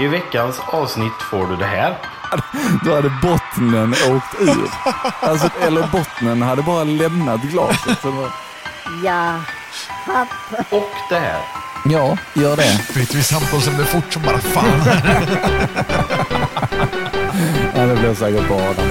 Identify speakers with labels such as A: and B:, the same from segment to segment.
A: I veckans avsnitt får du det här.
B: Då hade bottnen åkt ur. Alltså, eller bottnen hade bara lämnat glaset. Så det-
C: Ja,
A: Och det här.
B: Ja, gör det.
D: Vet vi samtalsämne fort som bara fan.
B: Ja, det blir säkert bra Adam.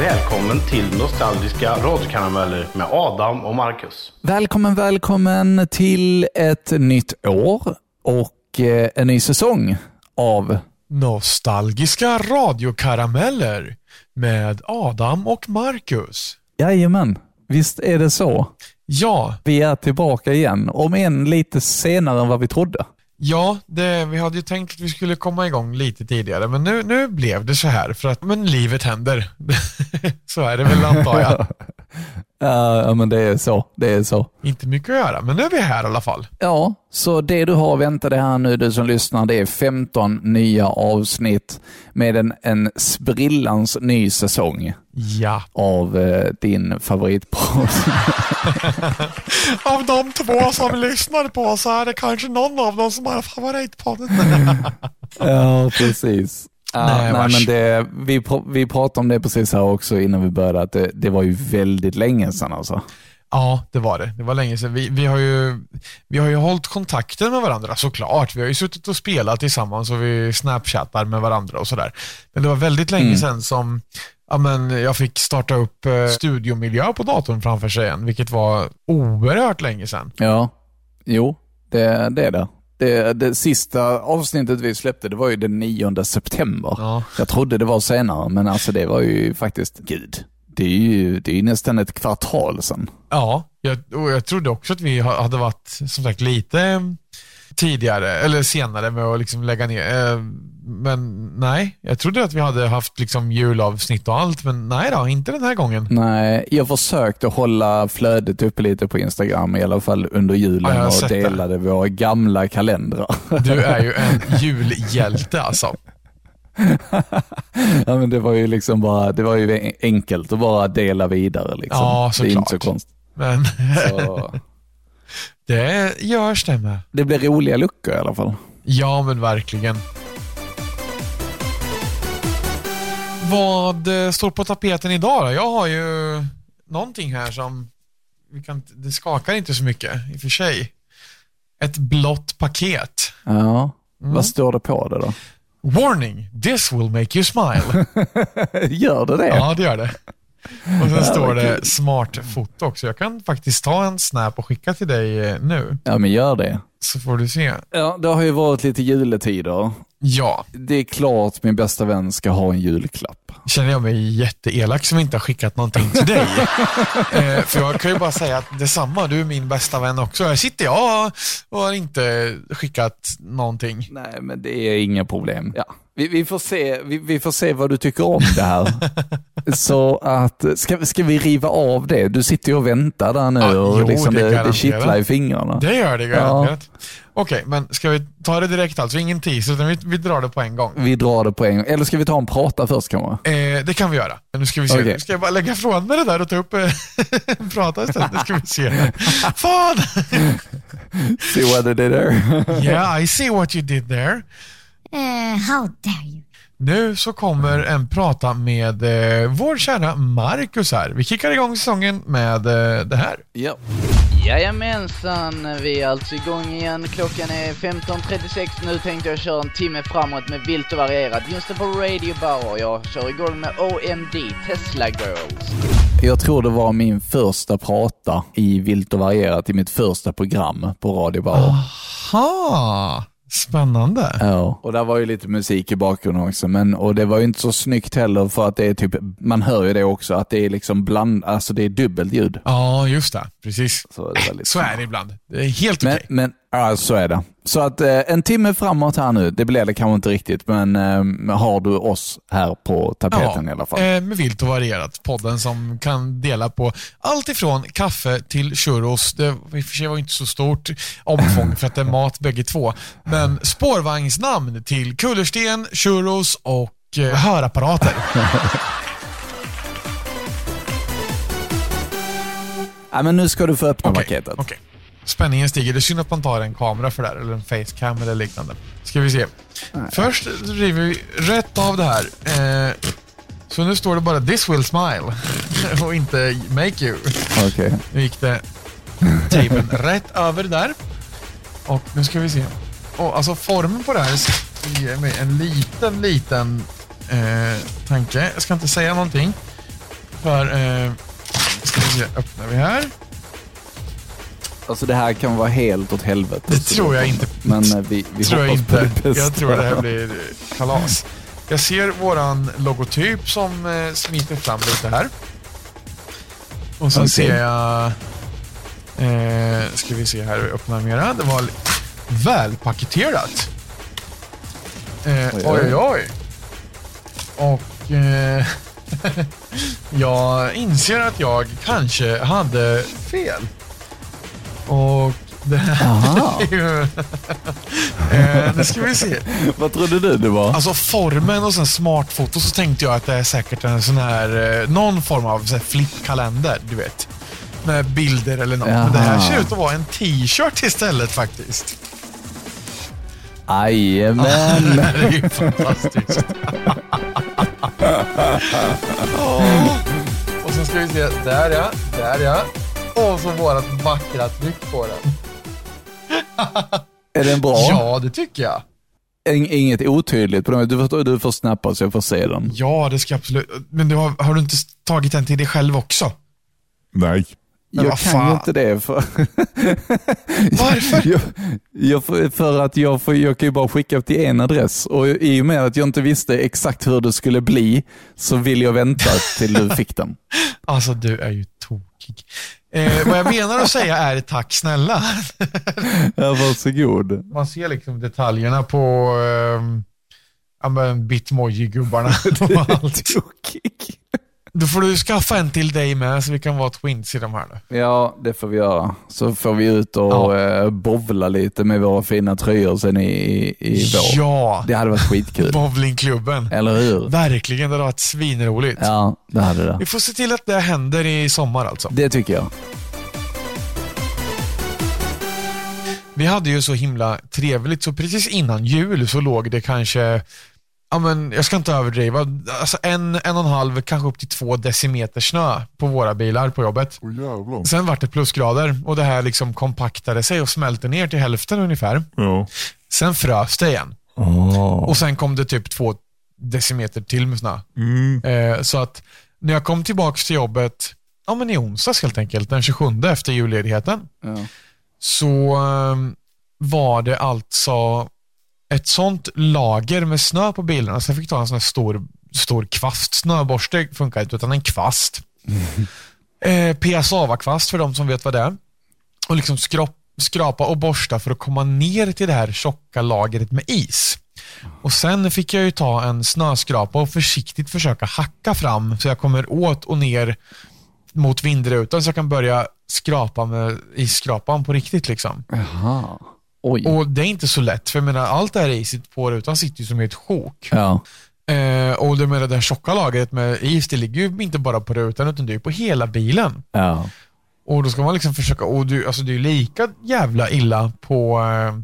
A: Välkommen till Nostalgiska radiokarameller med Adam och Marcus.
B: Välkommen, välkommen till ett nytt år och eh, en ny säsong av
D: Nostalgiska radiokarameller med Adam och Marcus.
B: Jajamän, visst är det så.
D: Ja,
B: Vi är tillbaka igen, om än lite senare än vad vi trodde.
D: ja det, vi hade ju tänkt att vi skulle komma igång lite tidigare, men nu, nu blev det så här för att men livet händer. så är det väl antar jag.
B: Ja, men det är så. Det är så.
D: Inte mycket att göra, men nu är vi här i alla fall.
B: Ja, så det du har att vänta dig här nu, du som lyssnar, det är 15 nya avsnitt med en, en sprillans ny säsong
D: Ja.
B: av eh, din favoritpodd.
D: Av de två som lyssnar på så är det kanske någon av dem som har favoritpodden.
B: ja, precis. Ja,
D: Nej,
B: nej, men det, vi, pr- vi pratade om det precis här också innan vi började, att det, det var ju väldigt länge sedan alltså.
D: Ja, det var det. Det var länge sedan. Vi, vi, har ju, vi har ju hållit kontakten med varandra såklart. Vi har ju suttit och spelat tillsammans och vi snapchattar med varandra och sådär. Men det var väldigt länge
B: Mm.
D: sedan som ja, men jag fick starta upp eh, studiomiljö på datorn framför sig igen, vilket var oerhört länge sedan.
B: Ja, jo, det, det är det. Det, det sista avsnittet vi släppte, det var ju den 9 september.
D: Ja.
B: Jag trodde det var senare, men alltså det var ju faktiskt, gud, det är ju, det är ju nästan ett kvartal sedan.
D: Ja, jag, och jag trodde också att vi ha- hade varit som sagt lite eh, tidigare, eller senare med att liksom lägga ner. Eh, Men nej, jag trodde att vi hade haft liksom julavsnitt och allt, men nej då, inte den här gången.
B: Nej, jag försökte hålla flödet uppe lite på Instagram, i alla fall under
D: Ja,
B: julen,
D: har
B: och
D: sett det.
B: delade våra gamla kalendrar.
D: Du är ju en julhjälte alltså.
B: ja, men det var ju liksom bara, det var ju enkelt att bara dela vidare. Liksom.
D: Ja,
B: det är inte så
D: såklart.
B: konstigt.
D: Men
B: Så,
D: det görs det med.
B: det blir roliga luckor i alla fall.
D: Ja, men verkligen. Vad eh, står på tapeten idag då? Jag har ju någonting här som vi kan, det skakar inte så mycket i och för sig. Ett blått paket.
B: Ja,
D: Mm.
B: vad står det på det då?
D: Warning, this will make you smile.
B: Gör det det?
D: Ja, det gör det. Och sen står det smart foto också. Jag kan faktiskt ta en snap och skicka till dig eh, nu,
B: Ja, men gör det.
D: så får du se.
B: Ja, det har ju varit lite juletider.
D: Ja,
B: Det är klart min bästa vän ska ha en julklapp.
D: Känner jag mig jätteelak som inte har skickat någonting till dig. eh, för jag kan ju bara säga att detsamma, du är min bästa vän också. Här sitter jag och har inte skickat någonting.
B: Nej, men det är inga problem. Ja. Vi, vi, får se, vi, vi får se vad du tycker om det här. Så att, ska, ska vi riva av det? Du sitter ju och väntar där nu
D: Ja,
B: och
D: jo,
B: liksom
D: det
B: det, kittlar i fingrarna.
D: Det gör det garanterat. Okej, men ska vi ta det direkt alltså? Ingen teaser, utan vi, vi drar det på en gång.
B: Vi drar det på en gång. Eller ska vi ta en prata först kanske?
D: Eh, det kan vi göra. Nu ska vi se.
B: Okej.
D: Nu ska jag bara lägga ifrån mig det där och ta upp eh, prata istället. Nu ska vi se. Fan!
B: See what I did there?
D: Yeah, I see what you did there.
C: Uh, how dare you?
D: Nu så kommer en prata med eh, vår kära Marcus här. Vi kickar igång säsongen med eh, det här.
B: ja.
E: Jajamensan, vi är alltså igång igen. Klockan är 15.36. Nu tänkte jag köra en timme framåt med vilt och varierat. Just det på Radio Bauer. Jag kör igång med OMD, Tesla Girls.
B: Jag tror det var min första prata i Vilt och varierat i mitt första program på Radio Bauer.
D: Ha, spännande.
B: Ja, och där var ju lite musik i bakgrunden också, men och det var ju inte så snyggt heller för att det är typ, man hör ju det också, att det är liksom bland, alltså det är dubbelt ljud.
D: Ja, just det. Precis.
B: Så, det var lite
D: Så är det ibland. Det är helt
B: Men,
D: okej.
B: men ja, så är det. Så att eh, en timme framåt här nu, det blir det kanske inte riktigt, men eh, har du oss här på tapeten i alla fall.
D: eh, med vilt och varierat. Podden som kan dela på allt ifrån kaffe till churros. Det i och för sig var inte så stort omfång för att det är mat bägge två. Men spårvagnsnamn till kullersten, churros och eh, hörapparater.
B: Ja, men nu ska du få öppna
D: Okej,
B: paketet.
D: okej. Spänningen stiger. Det är synd att man tar en kamera för det här, eller en facecam eller liknande. Ska vi se. Först river vi rätt av det här. Eh, så nu står det bara “This will smile” och inte “Make you”.
B: Okej.
D: Nu gick det tejpen rätt över där. Och nu ska vi se. Och alltså formen på det här ger mig en liten, liten eh, tanke. Jag ska inte säga någonting. För, eh, ska vi se, öppnar vi här.
B: Alltså det här kan vara helt åt helvete.
D: Det tror jag inte.
B: Men eh, vi, vi
D: tror jag
B: hoppas på
D: inte.
B: det bästa.
D: Jag tror det här blir kalas. Jag ser våran logotyp som eh, smiter fram lite här. Och sen
B: Okej.
D: ser jag... Eh, ska vi se här, vi öppnar mera. Det var välpaketerat. Eh,
B: oj.
D: oj,
B: oj.
D: Och eh, jag inser att jag kanske hade fel. Och det här är ju... eh, nu ska vi se.
B: Vad trodde du det var?
D: Alltså formen och sen smartfoto så tänkte jag att det är säkert en sån här, eh, någon form av flippkalender, du vet. Med bilder eller något. Men det här
B: Jaha.
D: ser ut att vara en t-shirt istället faktiskt.
B: Jajamän.
D: Det är ju fantastiskt. Och sen ska vi se, där ja, där ja. Och så vårat vackra tryck på den.
B: Är den bra?
D: Ja, det tycker jag.
B: In- Inget otydligt på den. Du får, du får snappa så jag får se den.
D: Ja, det ska jag absolut. Men du har, har du inte tagit den till dig själv också?
F: Nej.
D: Men
B: jag kan
D: fan?
B: ju inte det. För...
D: Varför?
B: jag, jag, för att jag, får, jag kan ju bara skicka till en adress och i och med att jag inte visste exakt hur det skulle bli så vill jag vänta till du fick den.
D: Alltså du är ju tokig. Eh, vad jag menar att säga är tack snälla.
B: Ja, varsågod.
D: Man ser liksom detaljerna på ehm, ja, men Bitmoji-gubbarna och allt.
B: Tokig.
D: Då får du skaffa en till dig med så vi kan vara twins i de här nu.
B: Ja, det får vi göra. Så får vi ut och eh, bovla lite med våra fina tröjor sen i, i, i vår.
D: Ja,
B: Det hade varit skitkul.
D: bowlingklubben.
B: Eller hur?
D: Verkligen, det hade varit svinroligt.
B: Ja, det hade det.
D: Vi får se till att det händer i sommar alltså.
B: Det tycker jag.
D: Vi hade ju så himla trevligt, så precis innan jul så låg det kanske, ja men jag ska inte överdriva, alltså en, en och en halv, kanske upp till två decimeter snö på våra bilar på jobbet.
F: Jävlar.
D: Sen vart det plusgrader och det här liksom kompaktade sig och smälte ner till hälften ungefär.
F: Ja.
D: Sen frös det igen
B: Oh.
D: och sen kom det typ två decimeter till med snö.
F: Mm.
D: Eh, så att när jag kom tillbaks till jobbet, ja men i onsdags helt enkelt, den 27 efter julledigheten,
B: Ja.
D: så ehm, var det alltså ett sånt lager med snö på bilarna så jag fick ta en sån här stor, stor kvast. Snöborste funkar inte utan en kvast. Eh, PSA-kvast för de som vet vad det är. Och liksom skrap, skrapa och borsta för att komma ner till det här tjocka lagret med is. Och Sen fick jag ju ta en snöskrapa och försiktigt försöka hacka fram så jag kommer åt och ner mot vindrutan så jag kan börja skrapa med isskrapan på riktigt. liksom.
B: Jaha. Oj.
D: Och det är inte så lätt, för jag menar, allt det här iset på rutan sitter ju som i ett sjok.
B: Ja.
D: Eh, och det, menar, det här tjocka lagret med is, det ligger ju inte bara på rutan utan det är på hela bilen.
B: Ja.
D: Och då ska man liksom försöka, och du, alltså det är ju lika jävla illa på, eh,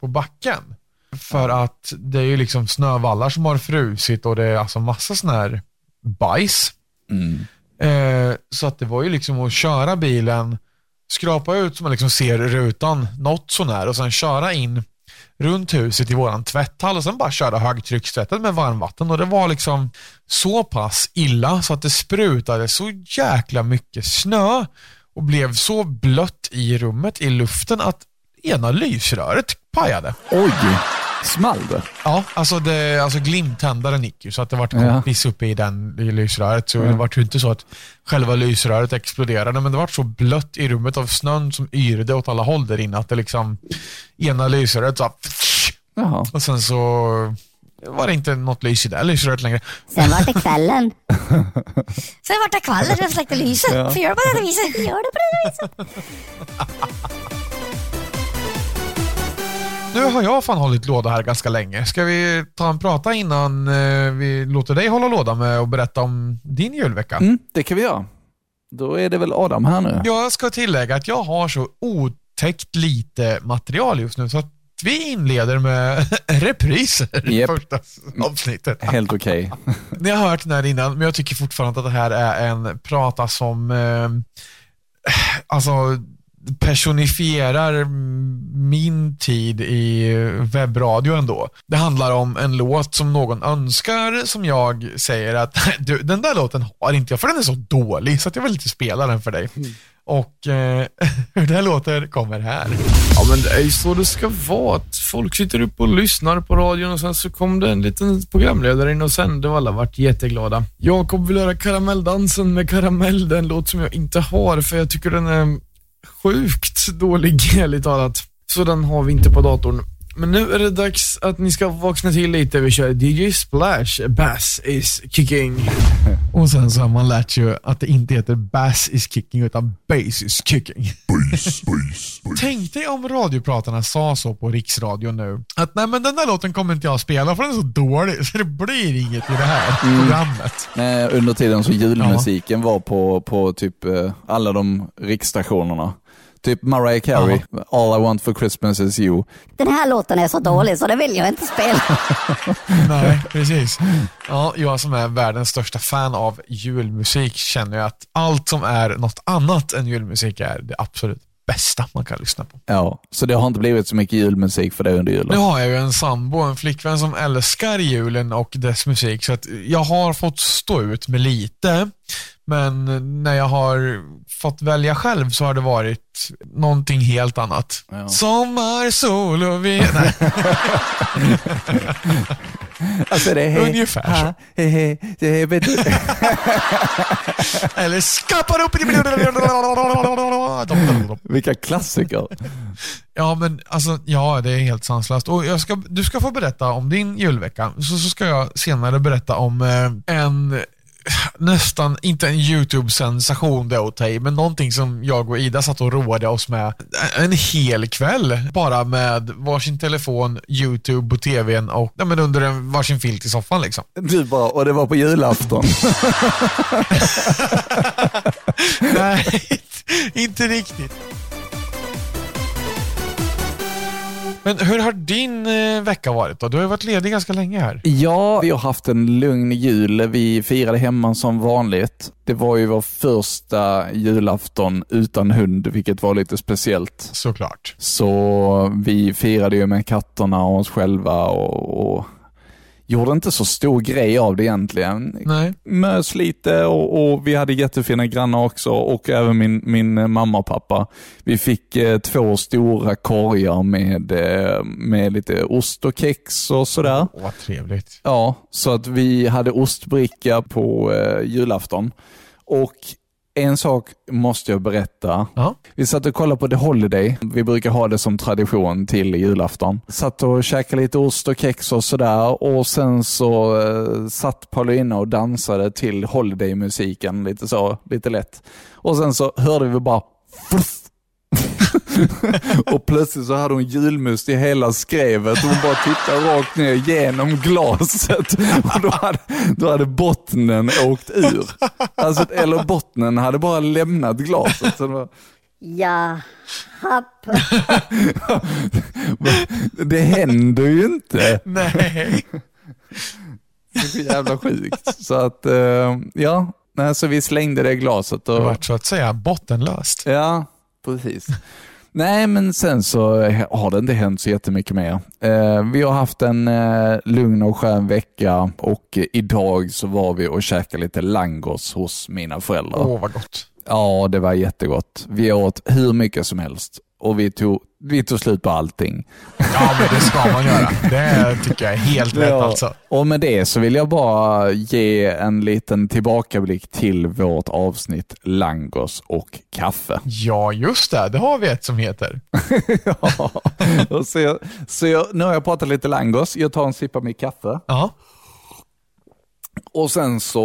D: på backen. För att det är ju liksom snövallar som har frusit och det är alltså massa sån här bajs.
B: Mm.
D: Eh, så att det var ju liksom att köra bilen, skrapa ut så man liksom ser rutan något sånär och sen köra in runt huset i våran tvätthall och sen bara köra högtryckstvätten med varmvatten och det var liksom så pass illa så att det sprutade så jäkla mycket snö och blev så blött i rummet i luften att ena lysröret pajade.
B: Oj. Small det?
D: Ja, alltså, det, alltså glimtändaren gick ju så att det vart
B: Ja.
D: kompis uppe i den i lysröret. Så det vart ju inte så att själva lysröret exploderade, men det vart så blött i rummet av snön som yrde åt alla håll där inne att det liksom ena lysröret så
B: Jaha.
D: och sen så var det inte något lys i det lysröret längre.
C: Sen var det kvällen.
G: Sen vart det kvaller och släckte lyset.
B: Ja.
G: Får göra på det viset.
C: Gör det på det viset.
D: Nu har jag fan hållit låda här ganska länge. Ska vi ta en prata innan eh, vi låter dig hålla låda med och berätta om din julvecka?
B: Mm, det kan vi göra. Då är det väl Adam här nu?
D: Jag ska tillägga att jag har så upptäckt lite material just nu. Så att vi inleder med repriser i
B: Japp.
D: första avsnittet.
B: Helt okej.
D: Ni har hört den här innan, men jag tycker fortfarande att det här är en prata som eh, alltså personifierar min tid i webbradio ändå. Det handlar om en låt som någon önskar som jag säger att du, den där låten har inte jag för den är så dålig så att jag vill inte spela den för dig. Och eh, hur det här låter kommer här.
F: Ja men det är ju så det ska vara. Att folk sitter upp och lyssnar på radion och sen så kom det en liten programledare in och sände och alla vart jätteglada. Jakob vill höra Karamelldansen med Karamell. Det är en låt som jag inte har för jag tycker den är sjukt dålig ärligt talat. Så den har vi inte på datorn. Men nu är det dags att ni ska vakna till lite. Vi kör DJ Splash, Bass is kicking.
D: Och sen så har man lärt sig att det inte heter bass is kicking utan bass is kicking. Tänk dig om radiopratarna sa så på riksradion nu. Att nej men den där låten kommer inte jag spela för den är så dålig så det blir inget i det här programmet.
B: Eh, Under tiden så julmusiken var på, på typ eh, alla de riksstationerna. Typ Mariah Carey, All I want for Christmas is you.
C: Den här låten är så dålig så det vill jag inte spela.
D: Nej, precis. Ja, jag som är världens största fan av julmusik känner ju att allt som är något annat än julmusik är det absolut bästa man kan lyssna på.
B: Ja, så det har inte blivit så mycket julmusik för det under
D: Nu
B: julen.
D: har jag ju en sambo, en flickvän som älskar julen och dess musik, så att jag har fått stå ut med lite. Men när jag har fått välja själv så har det varit någonting helt annat.
B: Ja.
D: Sommar, sol och vi... Nej,
B: Alltså det är
D: Ungefär så.
B: ha, he, he, det är
D: eller skapar upp...
B: Vilka klassiker.
D: Ja, men alltså, ja, det är helt sanslöst. Och jag ska, du ska få berätta om din julvecka, så, så ska jag senare berätta om eh, en nästan, inte en YouTube-sensation det att ta i, men någonting som jag och Ida satt och roade oss med en hel kväll. Bara med varsin telefon, YouTube på TVn och ja, men under en varsin filt i soffan liksom.
B: Du bara, och det var på julafton.
D: Nej, inte riktigt. Men hur har din eh, vecka varit då? Du har ju varit ledig ganska länge här.
B: Ja, vi har haft en lugn jul. Vi firade hemma som vanligt. Det var ju vår första julafton utan hund, vilket var lite speciellt.
D: Såklart.
B: Så vi firade ju med katterna och oss själva och, och gjorde inte så stor grej av det egentligen.
D: Nej.
B: Mös lite och, och vi hade jättefina grannar också och även min, min mamma och pappa. Vi fick eh, två stora korgar med, eh, med lite ost och kex och sådär.
D: Åh, vad trevligt.
B: Ja, så att vi hade ostbricka på eh, julafton. Och en sak måste jag berätta.
D: Ja.
B: Vi satt och kollade på The Holiday. Vi brukar ha det som tradition till julafton. Satt och käkade lite ost och kex och sådär och sen så eh, satt Paulina och dansade till Holiday-musiken lite så, lite lätt. Och sen så hörde vi bara fluff. och plötsligt så hade hon julmust i hela skrevet. Hon bara tittade rakt ner genom glaset och då hade, då hade bottnen åkt ur. Alltså, eller bottnen hade bara lämnat glaset. Så det, var,
C: Ja, happ.
B: det händer ju inte.
D: Nej.
B: Det är så jävla sjukt. Så att, eh, ja, nej, så vi slängde det glaset.
D: Det
B: Och,
D: vart så att säga bottenlöst.
B: Ja, precis. Nej, men sen så har det inte hänt så jättemycket mer. Eh, vi har haft en eh, lugn och skön vecka och idag så var vi och käkade lite langos hos mina föräldrar.
D: Åh, vad gott.
B: Ja, det var jättegott. Vi åt hur mycket som helst och vi tog, vi tog slut på allting.
D: Ja, men det ska man göra. Det tycker jag är helt rätt
B: Ja.
D: alltså.
B: Och med det så vill jag bara ge en liten tillbakablick till vårt avsnitt Langos och kaffe.
D: Ja, just det. Det har vi ett som heter.
B: Ja, och så jag, så jag, nu har jag pratat lite langos. Jag tar en sipp av mitt kaffe.
D: Ja.
B: Och sen så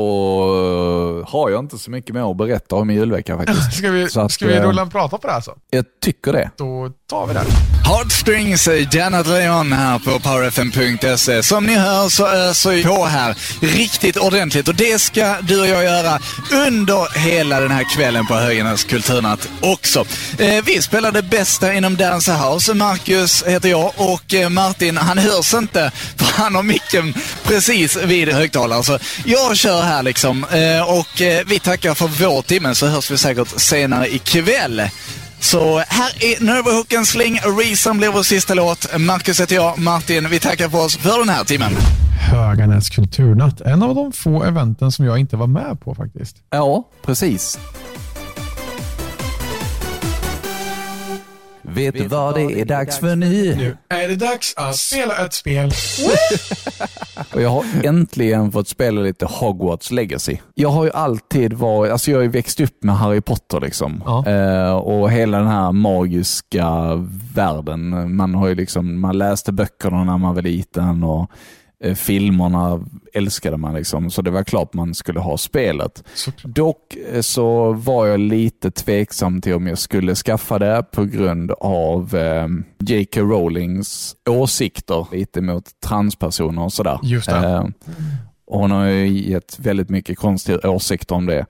B: eh, har jag inte så mycket mer att berätta om i julveckan faktiskt.
D: Ska vi,
B: Så att,
D: ska vi
B: eh,
D: rulla en prata på det här så?
B: Jag tycker det.
D: Då tar vi det.
B: Heartstrings, Janet Leon här på powerfm.se. Som ni hör så öser vi på här riktigt ordentligt och det ska du och jag göra under hela den här kvällen på Högernas kulturnatt också. Eh, vi spelar det bästa inom Dance House. Marcus heter jag och Martin, han hörs inte för han har micken precis vid högtalaren. Så jag kör här liksom eh, och eh, vi tackar för vår timme så hörs vi säkert senare ikväll. Så här är Nervahooken Sling, Reason blir vår sista låt. Marcus heter jag, Martin, vi tackar för oss för den här timmen.
D: Höganäs kulturnatt. En av de få eventen som jag inte var med på faktiskt.
B: Ja, precis. Vet du vad det är dags för nu?
D: Nu är det dags att spela ett spel.
B: Och jag har äntligen fått spela lite Hogwarts Legacy. Jag har ju alltid varit, alltså jag har ju växt upp med Harry Potter liksom.
D: Ja.
B: Eh, och hela den här magiska världen. Man har ju liksom, man läste böckerna när man var liten och filmerna älskade man liksom. Så det var klart man skulle ha spelet.
D: Såklart.
B: Dock eh, så var jag lite tveksam till om jag skulle skaffa det på grund av eh, J.K. Rowlings åsikter lite mot transpersoner och sådär.
D: Just det.
B: Eh, och hon har ju gett väldigt mycket konstiga åsikter om det.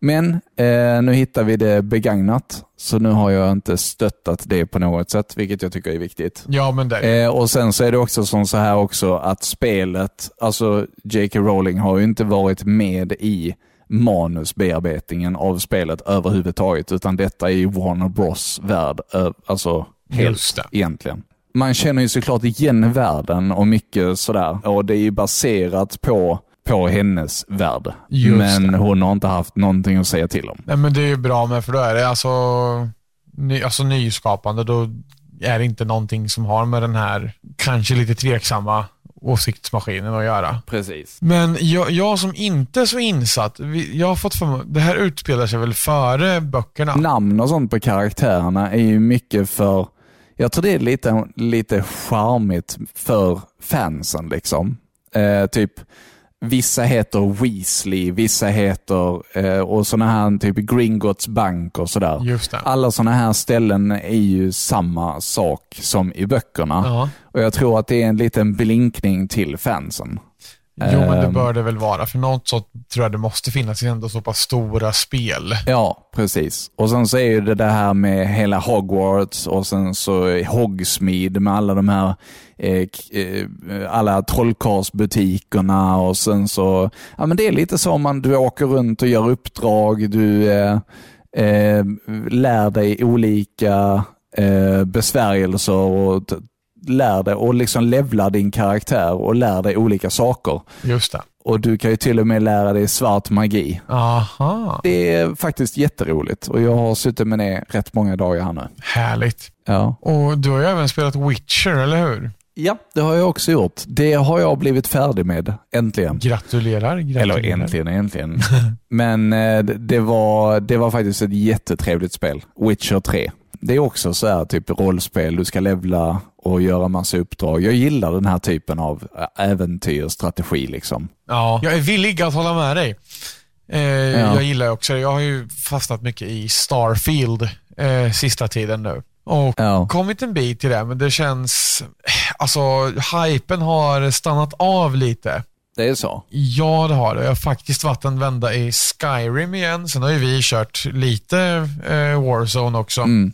B: Men eh, nu hittar vi det begagnat, så nu har jag inte stöttat det på något sätt, vilket jag tycker är viktigt.
D: Ja, men det.
B: Eh, och sen så är det också som så här också att spelet, alltså J.K. Rowling har ju inte varit med i manusbearbetningen av spelet överhuvudtaget, utan detta är ju Warner Bros värld, eh, alltså helt egentligen. Man känner ju såklart igen världen och mycket sådär, och det är ju baserat på på hennes värld.
D: Just
B: Men
D: det.
B: hon har inte haft någonting att säga till om.
D: Nej, men det är ju bra med, för då är det alltså, ny, alltså nyskapande. Då är det inte någonting som har med den här kanske lite tveksamma åsiktsmaskinen att göra.
B: Precis.
D: Men jag, jag som inte är så insatt, jag har fått för det här utspelar sig väl före böckerna?
B: namn och sånt på karaktärerna är ju mycket för, jag tror det är lite, lite charmigt för fansen liksom. Eh, typ, vissa heter Weasley, vissa heter, eh, och sådana här typ Gringotts bank och sådär.
D: Just det.
B: Alla sådana här ställen är ju samma sak som i böckerna.
D: Ja.
B: Och jag tror att det är en liten blinkning till fansen.
D: Jo, men det
B: Ehm.
D: bör det väl vara. För något så tror jag det måste finnas ändå så pass stora spel.
B: Ja, precis. Och sen så är ju det det här med hela Hogwarts och sen så Hogsmeade med alla de här alla trollkarlsbutikerna och sen så, ja men det är lite så man, du åker runt och gör uppdrag, du eh, eh, lär dig olika eh, besvärjelser och lär dig och liksom levlar din karaktär och lär dig olika saker.
D: Just det.
B: Och du kan ju till och med lära dig svart magi.
D: Aha,
B: Det är faktiskt jätteroligt och jag har suttit med det rätt många dagar här nu.
D: härligt.
B: Ja.
D: Och du har ju även spelat Witcher, eller hur?
B: Ja, det har jag också gjort. Det har jag blivit färdig med, äntligen.
D: Gratulerar. gratulerar.
B: Eller äntligen, äntligen. Men eh, det- var, det var faktiskt ett jättetrevligt spel. Witcher 3. Det är också så här typ rollspel, du ska levla och göra massa uppdrag. Jag gillar den här typen av äventyrsstrategi liksom.
D: Ja, jag är villig att hålla med dig. Eh,
B: Ja.
D: Jag gillar också. Jag har ju fastnat mycket i Starfield eh, sista tiden nu. Och
B: Ja.
D: kommit en bit till det, men det känns... Alltså, hypen har stannat av lite.
B: Det är så?
D: Ja, det har det. Jag har faktiskt varit en vända i Skyrim igen. Sen har ju vi kört lite eh, Warzone också.
B: Mm.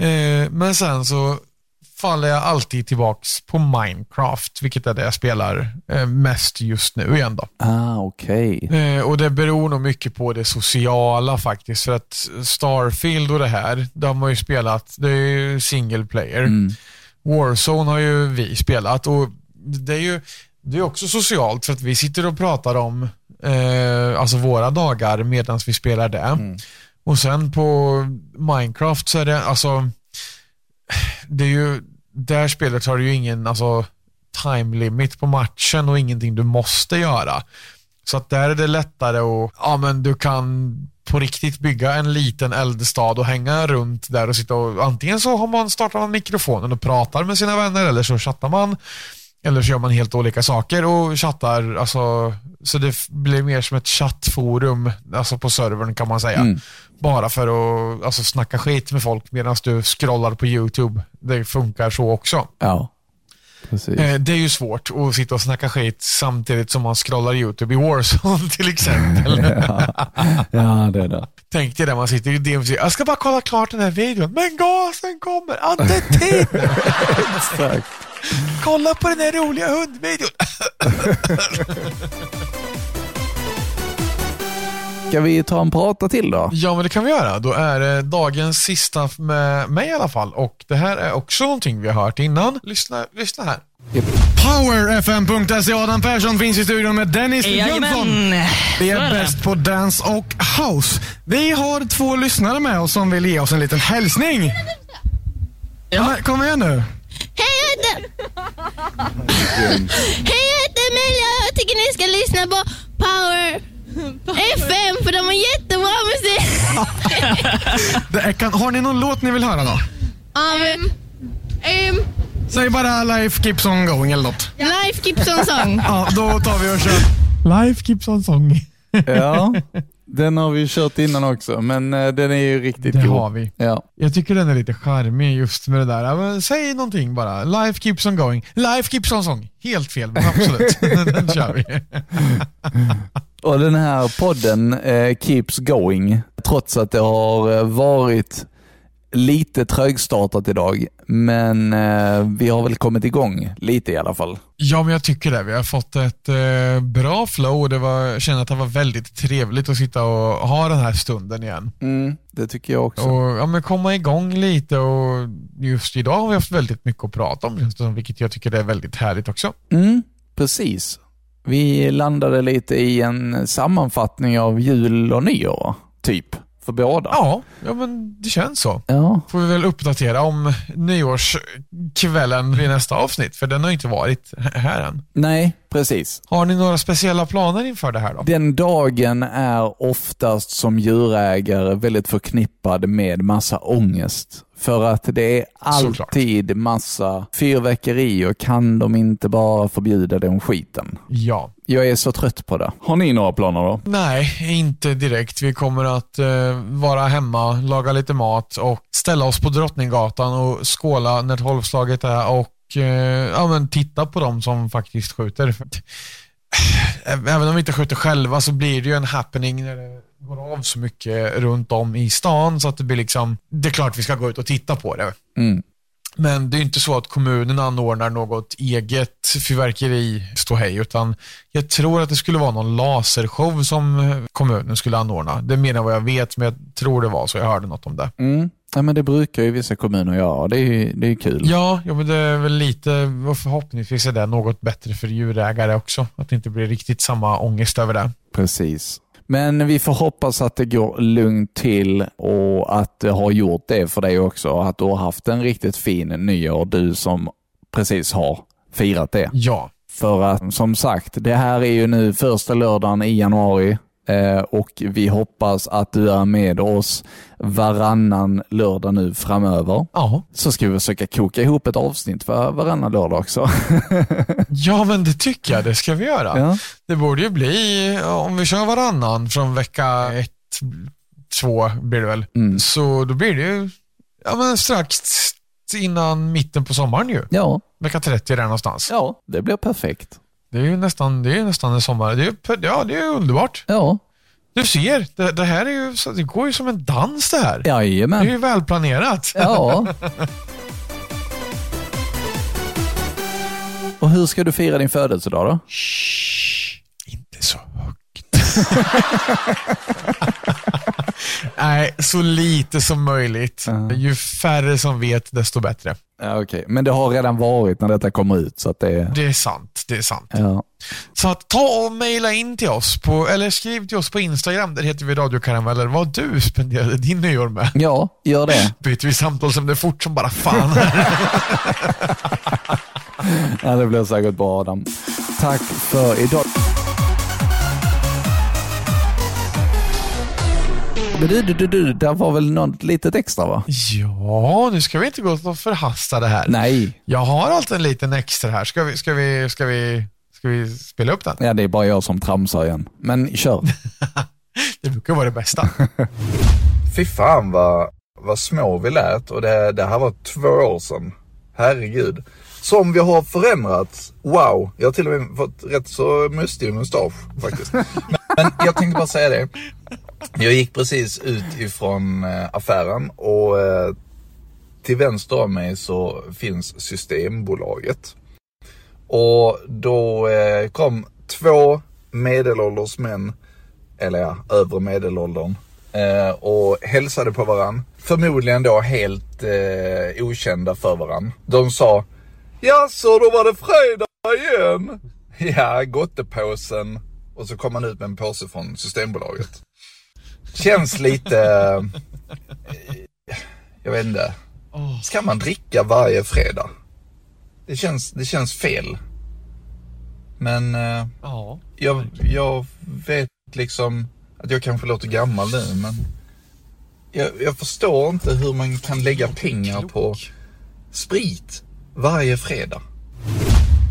D: Eh, men sen så faller jag alltid tillbaks på Minecraft, vilket är det jag spelar eh, mest just nu igen då.
B: Ah, okej.
D: Eh, och det beror nog mycket på det sociala faktiskt. För att Starfield och det här, de har man ju spelat, det är ju single player.
B: Mm.
D: Warzone har ju vi spelat och det är ju det är också socialt för att vi sitter och pratar om eh, alltså våra dagar medan vi spelar det. Och sen på Minecraft så är det alltså det är ju, där spelet har du ju ingen alltså, time limit på matchen och ingenting du måste göra. Så att där är det lättare att, ja men du kan på riktigt bygga en liten eldstad och hänga runt där och sitta och antingen så har man startar man mikrofonen och pratar med sina vänner eller så chattar man eller så gör man helt olika saker och chattar. Alltså, så det blir mer som ett chattforum alltså på servern kan man säga. Bara för att alltså, snacka skit med folk medan du scrollar på YouTube. Det funkar så också.
B: Ja, precis.
D: Eh, Det är ju svårt att sitta och snacka skit samtidigt som man scrollar YouTube i Warzone till exempel.
B: Ja, det är det.
D: Tänk dig där man sitter i DMC. Jag ska bara kolla klart den här videon. Men gasen kommer! Antetid!
B: Exakt.
D: Kolla på den här roliga hundvideon.
B: Ska vi ta en prata till då?
D: Ja, men det kan vi göra. Då är det dagens sista med mig i alla fall. Och det här är också någonting vi har hört innan. Lyssna, lyssna här.
H: PowerFM.se Adam Persson finns i studion med Dennis Jönsson. Vi är bäst på dance och house. Vi har två lyssnare med oss som vill ge oss en liten hälsning. Ja. Kom, kom igen nu.
G: Hej jag heter... Hej jag heter Emilia jag tycker ni ska lyssna på Power FM för de har jättebra musik.
H: Det är, kan, har ni någon låt ni vill höra då?
G: Um, um,
H: Säg bara Life keeps on going eller något.
G: Life keeps on song.
H: Ja, då tar vi och kör.
D: Life keeps on song.
B: Ja, den har vi kört innan också, men eh, den är ju riktigt
D: Det
B: god.
D: har vi.
B: Ja.
D: Jag tycker den är lite charmig just med det där. Ja, men säg någonting bara. Life keeps on going. Life keeps on song. Helt fel, men absolut. den kör vi.
B: Och den här podden eh, keeps going, trots att det har eh, varit lite trögstartat idag. Men eh, vi har väl kommit igång lite i alla fall.
D: Ja, men jag tycker det. Vi har fått ett eh, bra flow. Det var, jag känner att det var väldigt trevligt att sitta och ha den här stunden igen.
B: Mm, det tycker jag också.
D: Och ja, men komma igång lite och just idag har vi haft väldigt mycket att prata om, vilket jag tycker är väldigt härligt också.
B: Mm, precis. Vi landade lite i en sammanfattning av jul och nyår, typ, för båda.
D: Ja, ja men det känns så.
B: Ja,
D: Får vi väl uppdatera om nyårskvällen i nästa avsnitt, för den har inte varit här än.
B: nej, precis.
D: Har ni några speciella planer inför det här då?
B: Den dagen är oftast som djurägare väldigt förknippad med massa ångest. För att det är alltid massa fyrverkeri och kan de inte bara förbjuda den skiten?
D: Ja.
B: Jag är så trött på det. Har ni några planer då?
D: Nej, inte direkt. Vi kommer att eh, vara hemma, laga lite mat och ställa oss på Drottninggatan och skåla när tolvslaget är och eh, ja, men titta på dem som faktiskt skjuter. Eh, Även om vi inte skjuter själva så blir det ju en happening när det går av så mycket runt om i stan så att det blir liksom, det är klart vi ska gå ut och titta på det.
B: Mm.
D: Men det är inte så att kommunen anordnar något eget fyrverkeri ståhej, utan jag tror att det skulle vara någon lasershow som eh, kommunen skulle anordna. Det är mer än vad jag vet, men jag tror det var så. Jag hörde något om det.
B: Mm. Ja, men det brukar ju vissa kommuner göra. Det är ju det är kul.
D: Ja, ja, men det är väl lite, och förhoppningsvis är det något bättre för djurägare också. Att det inte blir riktigt samma ångest över det.
B: Precis. Men vi får hoppas att det går lugnt till och att det har gjort det för dig också. Att du har haft en riktigt fin nyår, du som precis har firat det.
D: Ja,
B: För att som sagt, det här är ju nu första lördagen i januari och vi hoppas att du är med oss varannan lördag nu framöver.
D: ja.
B: Så ska vi försöka koka ihop ett avsnitt för varannan lördag också.
D: ja men det tycker jag det ska vi göra.
B: ja.
D: Det borde ju bli, om vi kör varannan från vecka ett, två blir det väl.
B: Mm.
D: Så då blir det ju ja, men strax innan mitten på sommaren ju.
B: ja,
D: Vecka 30 där någonstans.
B: ja, det blir perfekt.
D: Det är ju nästan, det är nästan en sommar. Det är, ja, det är underbart.
B: Ja,
D: Du ser, det, det här är ju, det går ju som en dans det här. Det är
B: jajamän.
D: ju välplanerat.
B: Ja. Och hur ska du fira din födelsedag då?
D: Shh, inte så högt. Nej, så lite som möjligt.
B: Ja.
D: Ju färre som vet, desto bättre.
B: Ja, Okej, men det har redan varit när detta kommer ut så det...
D: Det är sant, det är sant.
B: Ja.
D: Så att ta och mejla in till oss, på, eller skriv till oss på Instagram, där heter vi Radiokarameller, vad du spenderade din nyår med.
B: ja, gör det.
D: Byter vi samtalsämne fort som bara fan.
B: Ja, det blir säkert bra Adam. Tack för idag. Men du, du, du, du, där var väl något litet extra va?
D: Ja, nu ska vi inte gå och förhasta det här.
B: Nej.
D: Jag har alltid en liten extra här. Ska vi, ska vi, ska vi, ska vi spela upp den?
B: Ja, det är bara jag som tramsar igen. Men kör.
D: Det brukar vara det bästa.
I: Fy fan vad, vad små vi lät och det, det här var två år sedan. Herregud. Som vi har förändrats. Wow. Jag har till och med fått rätt så mustig mustasch faktiskt. Men, men jag tänkte bara säga det. Jag gick precis ut ifrån eh, affären och eh, till vänster om mig så finns Systembolaget. Och då eh, kom två medelålders män, eller ja, övre medelåldern, och hälsade på varann. Förmodligen då helt eh, okända för varann. De sa Ja, så då var det fredag igen. Ja, gottepåsen. Och så kom han ut med en påse från Systembolaget. Känns lite... eh, Jag vet inte. Ska man dricka varje fredag? Det känns, det känns fel. Men eh,
D: Ja.
I: jag, jag vet liksom att jag kanske låter gammal nu, men jag, jag förstår inte hur man kan lägga pengar på sprit varje fredag.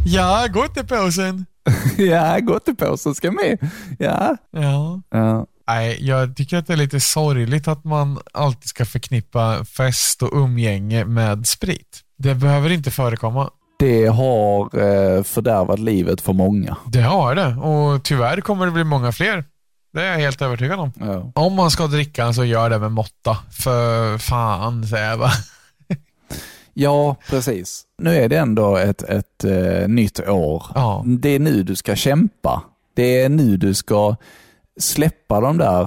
D: Ja, gott i påsen.
B: ja, gottepåsen ska med. Ja.
D: Ja.
B: ja.
D: Nej, jag tycker att det är lite sorgligt att man alltid ska förknippa fest och umgänge med sprit. Det behöver inte förekomma.
B: Det har eh, fördärvat livet för många.
D: Det har det och tyvärr kommer det bli många fler. Det är jag helt övertygad om.
B: Ja.
D: Om man ska dricka så gör det med måtta. För fan, säger jag bara.
B: Ja, precis. Nu är det ändå ett, ett eh, nytt år.
D: Ja.
B: Det är nu du ska kämpa. Det är nu du ska släppa de där,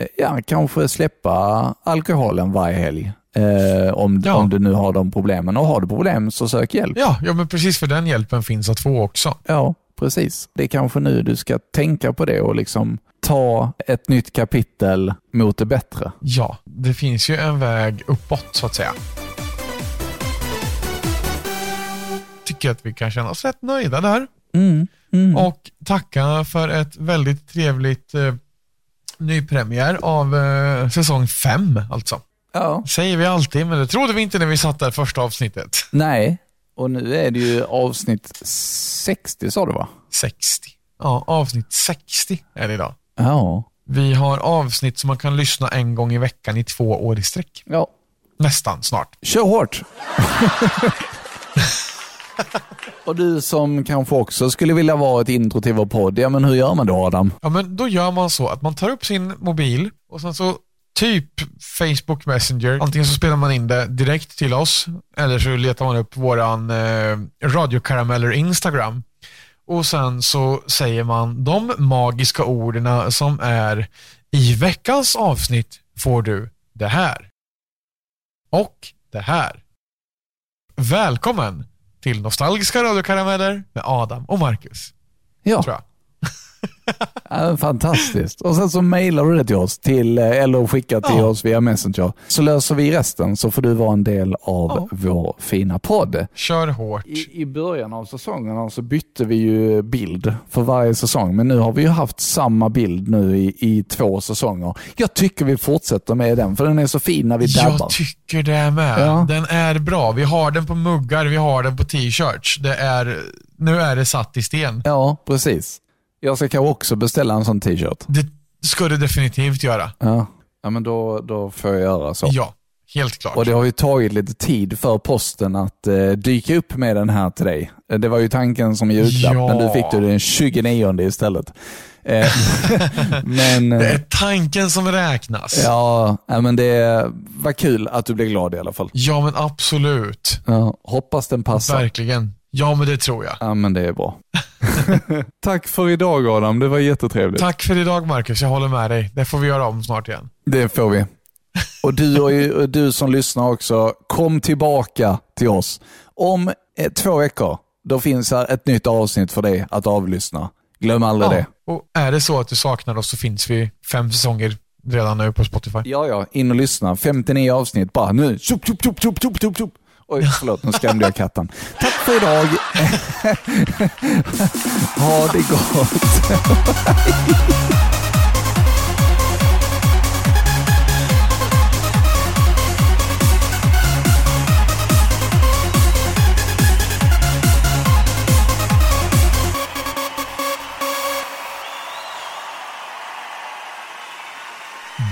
B: eh, ja, kanske släppa alkoholen varje helg. Eh, om,
D: Ja.
B: om du nu har de problemen. Och har du problem så sök hjälp.
D: Ja, ja, men precis för den hjälpen finns att få också.
B: Ja, precis. Det är kanske nu du ska tänka på det och liksom ta ett nytt kapitel mot det bättre.
D: Ja, det finns ju en väg uppåt så att säga. Tycker att vi kan känna oss rätt nöjda där.
B: Mm, mm.
D: Och tacka för ett väldigt trevligt eh, nypremiär av eh, säsong 5 alltså.
B: Ja.
D: Säger vi alltid, men det trodde vi inte när vi satt där första avsnittet.
B: Nej, och nu är det ju avsnitt 60 sa du va?
D: 60. Ja, avsnitt 60 är det idag.
B: Ja.
D: Vi har avsnitt som man kan lyssna en gång i veckan i två år i sträck.
B: Ja.
D: Nästan snart.
B: Kör hårt! och du som kanske också skulle vilja vara ett intro till vår podd, ja men hur gör man då Adam?
D: Ja, men då gör man så att man tar upp sin mobil och sen så typ Facebook Messenger. Antingen så spelar man in det direkt till oss eller så letar man upp våran eh, radiokarameller Instagram. Och sen så säger man de magiska orden som är i veckans avsnitt får du det här. Och det här. Välkommen till Nostalgiska radiokarameller med Adam och Marcus.
B: Ja.
D: Tror jag.
B: Ja, fantastiskt. Och sen så mejlar du det till oss, till, eh, eller skickar till
D: Ja.
B: oss via Messenger. Så löser vi resten så får du vara en del av
D: Ja.
B: vår fina podd.
D: Kör hårt.
B: I, I början av säsongerna så bytte vi ju bild för varje säsong, men nu har vi ju haft samma bild nu i, i två säsonger. Jag tycker vi fortsätter med den, för den är så fin när vi dabbar.
D: Jag tycker det med.
B: Ja.
D: Den är bra. Vi har den på muggar, vi har den på t-shirts. Det är, nu är det satt i sten.
B: Ja, precis. Jag ska kanske också beställa en sån t-shirt.
D: Det ska du definitivt göra.
B: Ja, ja men då, då får jag göra så.
D: Ja, helt klart.
B: Och det har ju tagit lite tid för posten att eh, dyka upp med den här till dig. Eh, Det var ju tanken som julklapp,
D: Ja.
B: men du fick du den 29 istället. Eh, men,
D: Det
B: eh,
D: är tanken som räknas.
B: ja, ja, men det var kul att du blev glad i alla fall.
D: Ja, men absolut.
B: Ja, hoppas den passar.
D: Verkligen. Ja, men det tror jag.
B: Ja, men det är bra. Tack för idag Adam, det var jättetrevligt.
D: Tack för idag Marcus, jag håller med dig. Det får vi göra om snart igen.
B: Det får vi. Och du, och ju- du som lyssnar också, kom tillbaka till oss. Om eh, två veckor, då finns här ett nytt avsnitt för dig att avlyssna. Glöm aldrig det.
D: Och är det så att du saknar oss så finns vi fem säsonger redan nu på Spotify.
B: Ja, ja, in och lyssna. 59 avsnitt bara nu. Tjup, tjup, tjup, tjup, tjup, tjup. Oj, förlåt, nu skrämde jag katten. Tack för idag. ha det gott.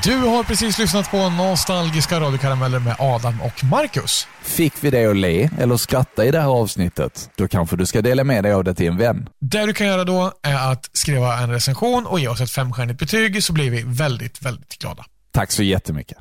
D: Du har precis lyssnat på Nostalgiska radiokarameller med Adam och Marcus.
B: Fick vi dig att le eller skratta i det här avsnittet? Då kanske du ska dela med dig av det till en vän.
D: Det du kan göra då är att skriva en recension och ge oss ett femstjärnigt betyg så blir vi väldigt, väldigt glada.
B: Tack så jättemycket.